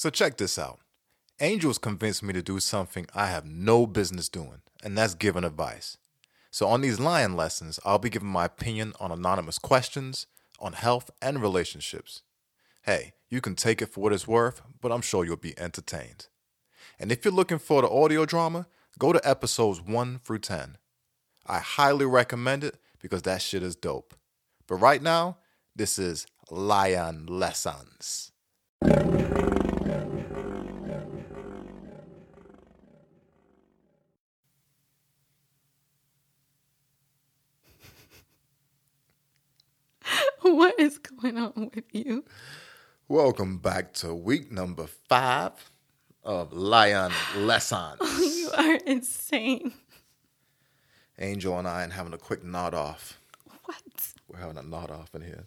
So check this out. Angel's convinced me to do something I have no business doing, and that's giving advice. So on these lion lessons, I'll be giving my opinion on anonymous questions, on health and relationships. Hey, you can take it for what it's worth, but I'm sure you'll be entertained. And if you're looking for the audio drama, go to episodes 1 through 10. I highly recommend it because that shit is dope. But right now, this is Lion Lessons. what is going on with you? Welcome back to week number five of Lion Lessons. You are insane. Angel and I are having a quick nod off. What? We're having a nod off in here.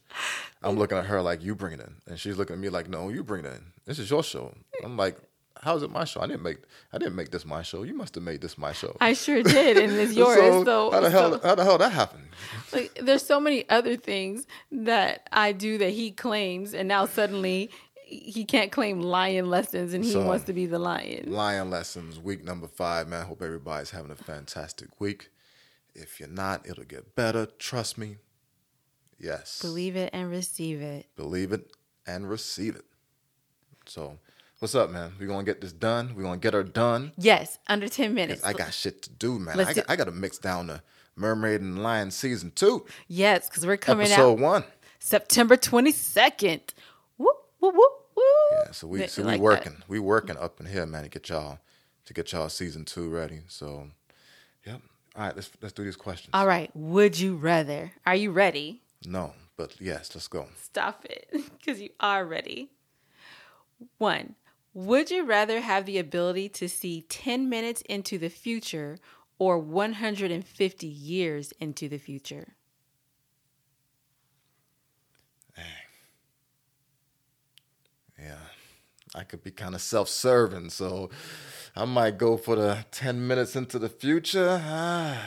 I'm looking at her like you bring it in, and she's looking at me like, no, you bring it in. This is your show. I'm like, how's it my show? I didn't make I didn't make this my show. You must have made this my show. I sure did, and it's yours. So, so, how the hell so- how the hell that happened? like, there's so many other things that I do that he claims, and now suddenly he can't claim lion lessons, and he So- wants to be the lion. Lion Lessons, week number five, man. Hope everybody's having a fantastic week. If you're not, it'll get better. Trust me. Yes. Believe it and receive it. Believe it and receive it. So, what's up, man? we going to get this done. we going to get her done. Yes, under ten minutes. I got shit to do, man. Let's I do- got, I got to mix down the Mermaid and Lion season two, yes, because we're coming episode out one. September 22nd. Whoop whoop whoop whoop. Yeah, so we so like we that. working, we working up in here, man, to get y'all to get y'all season two ready. So, yep. All right, let's let's do these questions. All right. Would you rather? Are you ready? No, but yes, let's go. Stop it, because you are ready. One, would you rather have the ability to see 10 minutes into the future or 150 years into the future? Yeah, I could be kind of self-serving, so I might go for the ten minutes into the future. Ah,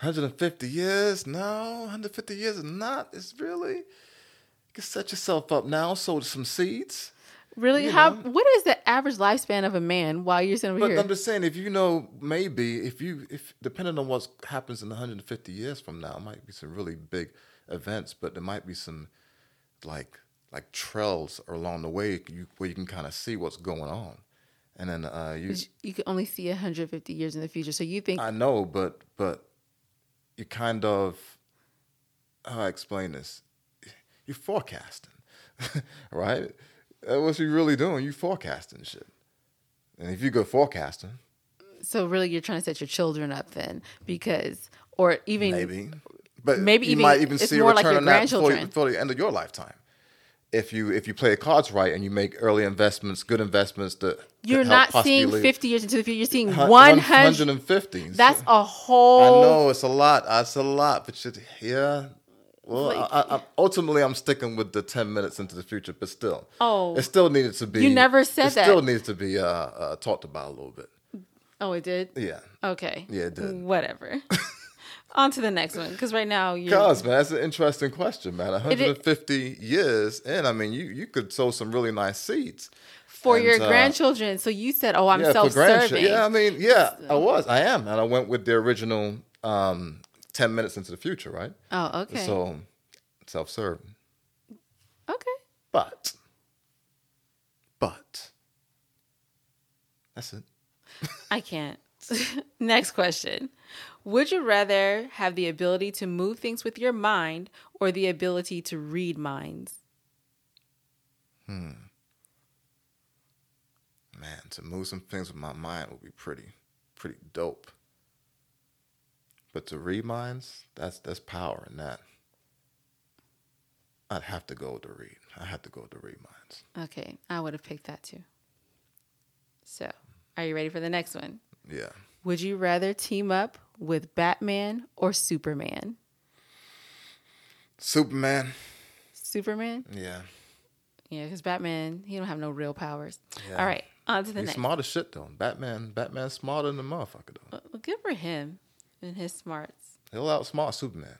150 years? No, 150 years is not. It's really. You can set yourself up now, sow some seeds. Really? You How? know. What is the average lifespan of a man while you're sitting over But here? I'm just saying, if you know, maybe if you, if depending on what happens in 150 years from now, it might be some really big events, but there might be some like like trails along the way you, where you can kind of see what's going on, and then uh, you. you can only see 150 years in the future. So you think I know, but but you kind of how I explain this. You're forecasting, right? That's what you really doing. You forecasting shit, and if you go forecasting, so? Really, you're trying to set your children up then, because or even maybe. But Maybe you even- might even see a more like your on that before, grandchildren. before the end of your lifetime. If you if you play the cards right and you make early investments, good investments that that you're help not seeing 50 years into the future. You're seeing hun- 100. 150. That's a whole. I know it's a lot. It's a lot, but yeah. Well, Like- I, I, ultimately, I'm sticking with the 10 minutes into the future, but still, Oh. it still needed to be. You never said that. it Still needs to be uh, uh, talked about a little bit. Oh, it did. Yeah, Okay. Yeah, it did. Whatever. On to the next one, because right now you're. Cause man, that's an interesting question, man. It is- 150 years in, I mean, you you could sow some really nice seeds. for and, your uh, grandchildren. So you said, "Oh, I'm yeah, self-serving." Yeah, I mean, yeah, I was, I am, and I went with the original um, 10 minutes into the future, right? Oh, okay. So self serve. okay. But, but, that's it. I can't. Next question. Would you rather have the ability to move things with your mind or the ability to read minds? Hmm. Man, to move some things with my mind would be pretty, pretty dope. But to read minds, that's that's power in that. I'd have to go to read. I have to go to read minds. Okay, I would have picked that too. So, are you ready for the next one? Yeah. Would you rather team up with Batman or Superman? Superman. Superman? Yeah. Yeah, because Batman, he don't have no real powers. Yeah. All right, on to the He's next. smart as shit though. Batman. Batman's smarter than the motherfucker though. Well, good for him and his smarts. He'll outsmart Superman.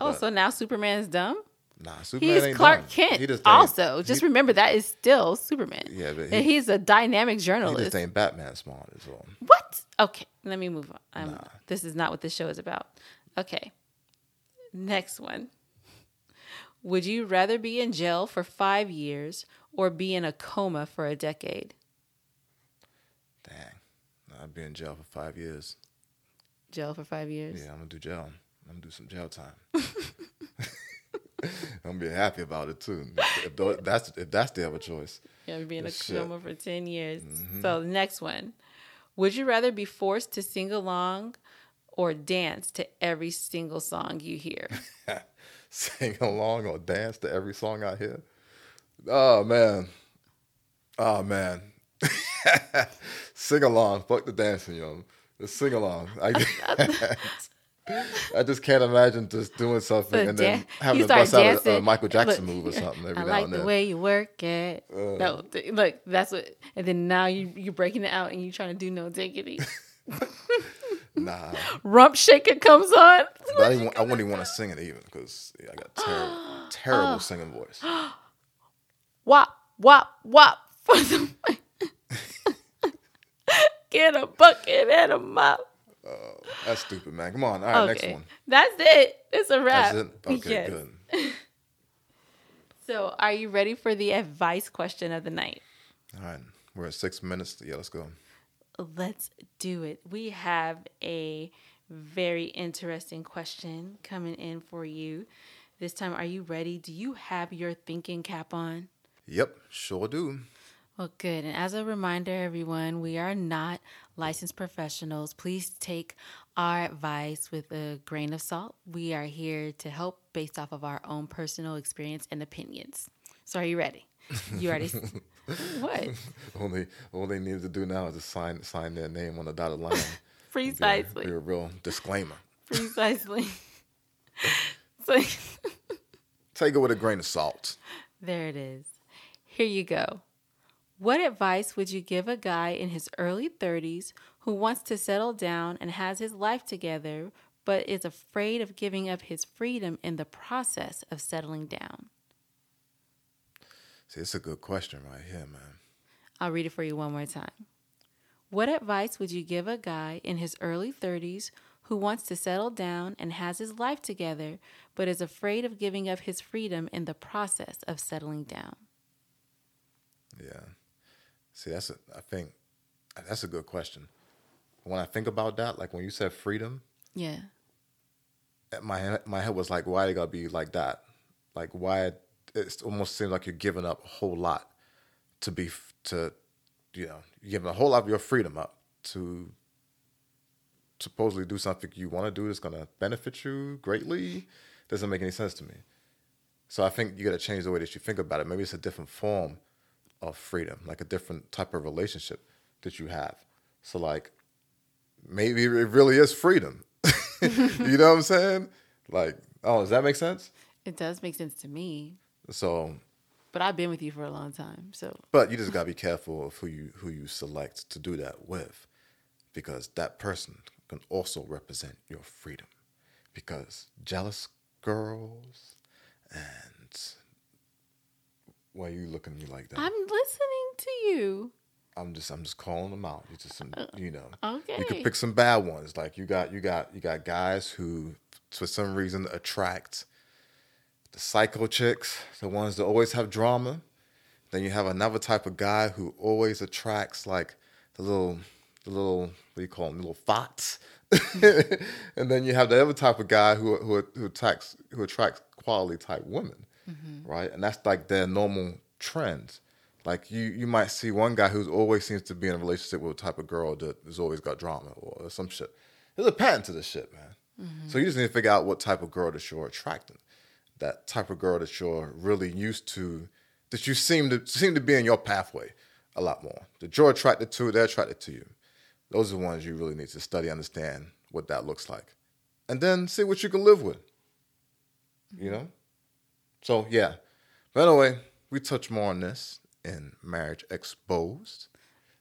Oh, so now Superman's dumb? Nah, Superman He's ain't Clark done. Kent. He just also, just he- remember that is still Superman. Yeah, but and he- he's a dynamic journalist. He just ain't Batman smart as well. What? Okay, let me move on. Um, This is not what this show is about. Okay, next one. Would you rather be in jail for five years or be in a coma for a decade? Dang. I'd be in jail for five years. Jail for five years. Yeah, I'm gonna do jail. I'm gonna do some jail time. I'm gonna be happy about it too. If that's if that's the other choice. Yeah, be in a. Mm-hmm. coma for 10 years. So, the next one. Would you rather be forced to sing along or dance to every single song you hear? Sing along or dance to every song I hear. Oh man. Oh man. sing along. Fuck the dancing, yo. Just sing along. I, I just can't imagine just doing something So and then having to bust start out a, a. Michael Jackson Look, move or something every I now like and the then. Uh. way you work it. no, th- look, that's what. And then now you you're breaking it out and you're trying to do no diggity. Nah. Rump shaker comes on. I, didn't, I wouldn't even want to sing it even because yeah, I got terrible, Oh. terrible singing voice. Wop wop wop for the. Get a bucket and a mop. Oh, that's stupid, man. Come on. All right, next one. that's it. It's a wrap. It. Okay, Yes. good. So, are you ready for the advice question of the night? All right, we're at six minutes. Yeah, let's go. Let's do it. We have a very interesting question coming in for you. This time, are you ready? Do you have your thinking cap on? Yep, sure do. Well, good. And as a reminder, everyone, we are not licensed professionals. Please take our advice with a grain of salt. We are here to help based off of our own personal experience and opinions. So, are you ready? You already. what? Only all they need to do now is to sign sign their name on the dotted line. Be a, Precisely. be a real disclaimer. Precisely. so, Take it with a grain of salt. there it is. Here you go. What advice would you give a guy in his early 30s who wants to settle down and has his life together, but is afraid of giving up his freedom in the process of settling down? See, it's a good question right here, man. I'll read it for you one more time. What advice would you give a guy in his early 30s who wants to settle down and has his life together, but is afraid of giving up his freedom in the process of settling down? Yeah. See, that's a, I think that's a good question. When I think about that, like when you said freedom, Yeah. Eh, my head- my head was like, why it gotta be like that? Like why it, it almost seems like you're giving up a whole lot to be to, you know, you're giving a whole lot of your freedom up to supposedly do something you want to do that's gonna benefit you greatly. Doesn't make any sense to me. So I think you gotta change the way that you think about it. Maybe it's a different form of freedom, like a different type of relationship that you have. So like maybe it really is freedom. you know what I'm saying? Like, oh, does that make sense? It does make sense to me, So, but I've been with you for a long time. So, but you just gotta be careful of who you who you select to do that with, because that person can also represent your freedom. Because jealous girls and why are you looking at me like that? I'm listening to you. I'm just I'm just calling them out. You just some, uh, you know. okay. You could pick some bad ones. Like you got you got you got guys who for some reason attract the psycho chicks, the ones that always have drama. Then you have another type of guy who always attracts like the little the little what do you call them, the little fots. and then you have the other type of guy who who who attracts who attracts quality type women, Mm-hmm. right? And that's like their normal trends. Like you, you might see one guy who always seems to be in a relationship with a type of girl that has always got drama or some shit. There's a pattern to this shit, man. Mm-hmm. So you just need to figure out what type of girl that you're attracting. That type of girl that you're really used to, that you seem to seem to be in your pathway a lot more. That you're attracted to, they're attracted to you. Those are the ones you really need to study, understand what that looks like, and then see what you can live with. You know. So yeah. But anyway, we touch more on this in Marriage Exposed,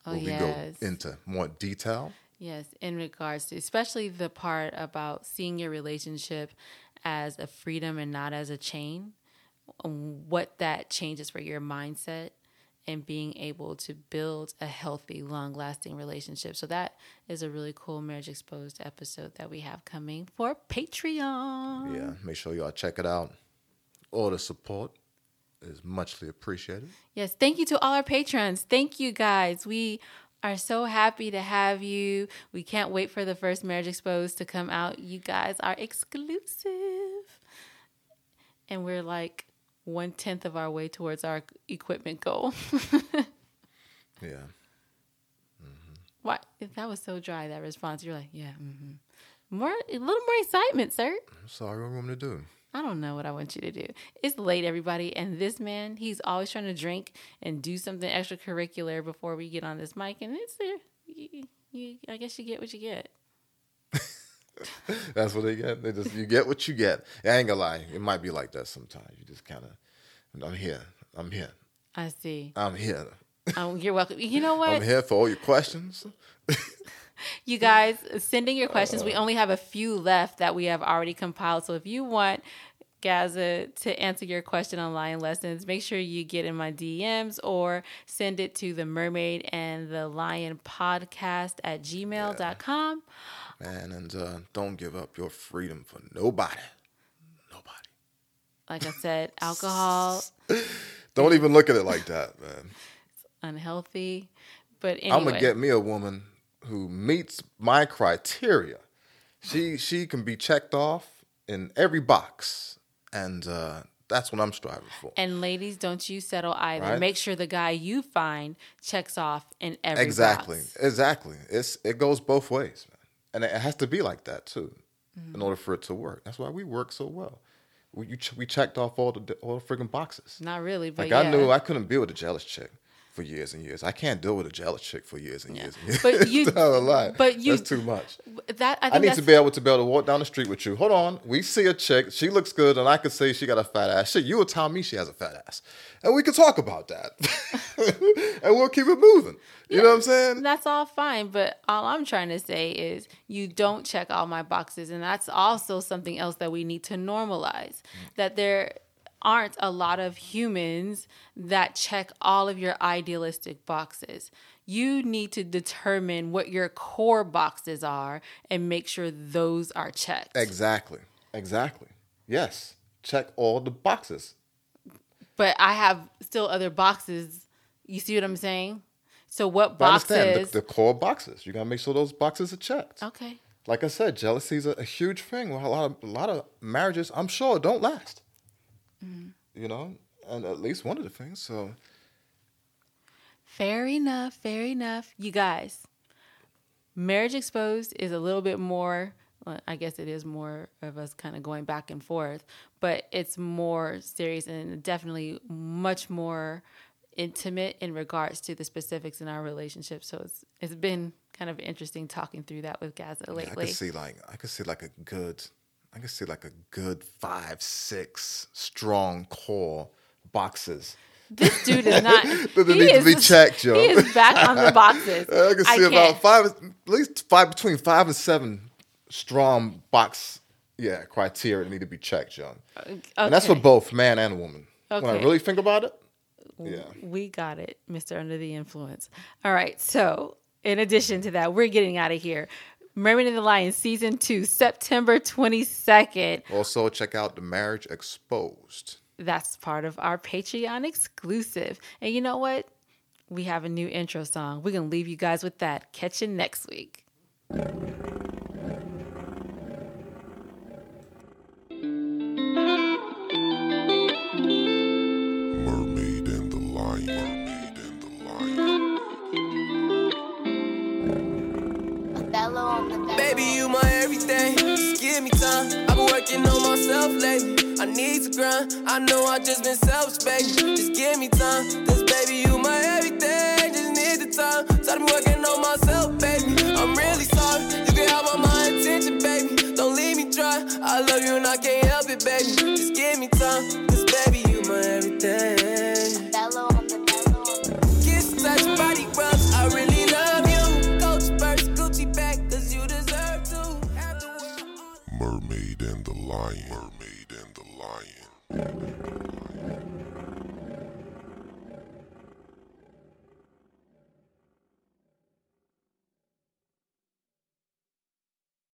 Oh, where we go into more detail. Yes, in regards to especially the part about seeing your relationship as a freedom and not as a chain, um, what that changes for your mindset and being able to build a healthy, long lasting relationship. So, that is a really cool Marriage Exposed episode that we have coming for Patreon. Yeah, make sure y'all check it out. All the support is muchly appreciated. Yes, thank you to all our patrons. Thank you guys. We are so happy to have you. We can't wait for the first Marriage Exposed to come out. You guys are exclusive. And we're like one tenth of our way towards our equipment goal. Yeah. Why? That was so dry, that response. You're like, yeah, mm-hmm. More, a little more excitement, sir. I'm sorry, what do you want to do? I don't know what I want you to do. It's late, everybody. And this man, he's always trying to drink and do something extracurricular before we get on this mic. And it's there. You, you, I guess you get what you get. That's what they get. They just you get what you get. I ain't gonna lie. It might be like that sometimes. You just kind of, I'm here. I'm here. I see. I'm here. Um, you're welcome. You know what? I'm here for all your questions. You guys, sending your questions. We only have a few left that we have already compiled. So if you want Gazza to answer your question on lion lessons, make sure you get in my DMs or send it to the mermaid and the lion podcast at gmail.com. Man, and uh, don't give up your freedom for nobody. Nobody. Like I said, alcohol, Don't even look at it like that, man. It's unhealthy. But anyway, I'm gonna get me a woman who meets my criteria. She she can be checked off in every box, and uh, that's what I'm striving for. and ladies, don't you settle either. Right. Make sure the guy you find checks off in every Exactly, box. exactly. It's it goes both ways, man, and it has to be like that too, Mm-hmm. in order for it to work. That's why we work so well. We you, ch- we checked off all the all the friggin' boxes. Not really, but Like yeah. I knew I couldn't be with a jealous chick for years and years. I can't deal with a jealous chick for years and years and years. But you- That's a lot. but you- that's too much. that I, I need to be able to be able to walk down the street with you. Hold on, we see a chick, she looks good, and I could say she got a fat ass. Shit, you will tell me she has a fat ass, and we could talk about that, and we'll keep it moving. You know what I'm saying? That's all fine, but all I'm trying to say is you don't check all my boxes, and that's also something else that we need to normalize. That there aren't a lot of humans that check all of your idealistic boxes. You need to determine what your core boxes are and make sure those are checked. Exactly, exactly. Yes, check all the boxes. But I have still other boxes. You see what I'm saying? So what boxes? I understand the, the core boxes. You gotta make sure those boxes are checked. okay. Like I said, jealousy is a, a huge thing. Well, a lot of a lot of marriages, I'm sure, don't last. Mm-hmm. You know, and at least one of the things. So Fair enough. Fair enough. You guys, Marriage Exposed is a little bit more, well, I guess it is more of us kind of going back and forth, but it's more serious and definitely much more intimate in regards to the specifics in our relationship. So it's it's been kind of interesting talking through that with Gazza I could see like I could see like a good, I can see like a good five, six strong core boxes. this dude is not. He need to be is- checked, yo. He is back on the boxes. I can see can't. about five, at least five between five and seven strong box, yeah, criteria that need to be checked, John. And that's for both man and woman. When I really think about it, yeah. We got it, Mr. Under the Influence. All right. So, in addition to that, we're getting out of here. Mermaid and the Lion season two, September 22nd. Also, check out the Marriage Exposed. That's part of our Patreon exclusive. And you know what? We have a new intro song. We're going to leave you guys with that. Catch you next week. Working on myself lately. I need to grind. I know I just been selfish, baby. Just give me time. Cause baby, you my everything. Just need the time. So I've working on myself, baby. I'm really sorry. You can have all my attention, baby. Don't leave me dry. I love you and I can't help it, baby. Just give me time. Cause baby, you my everything.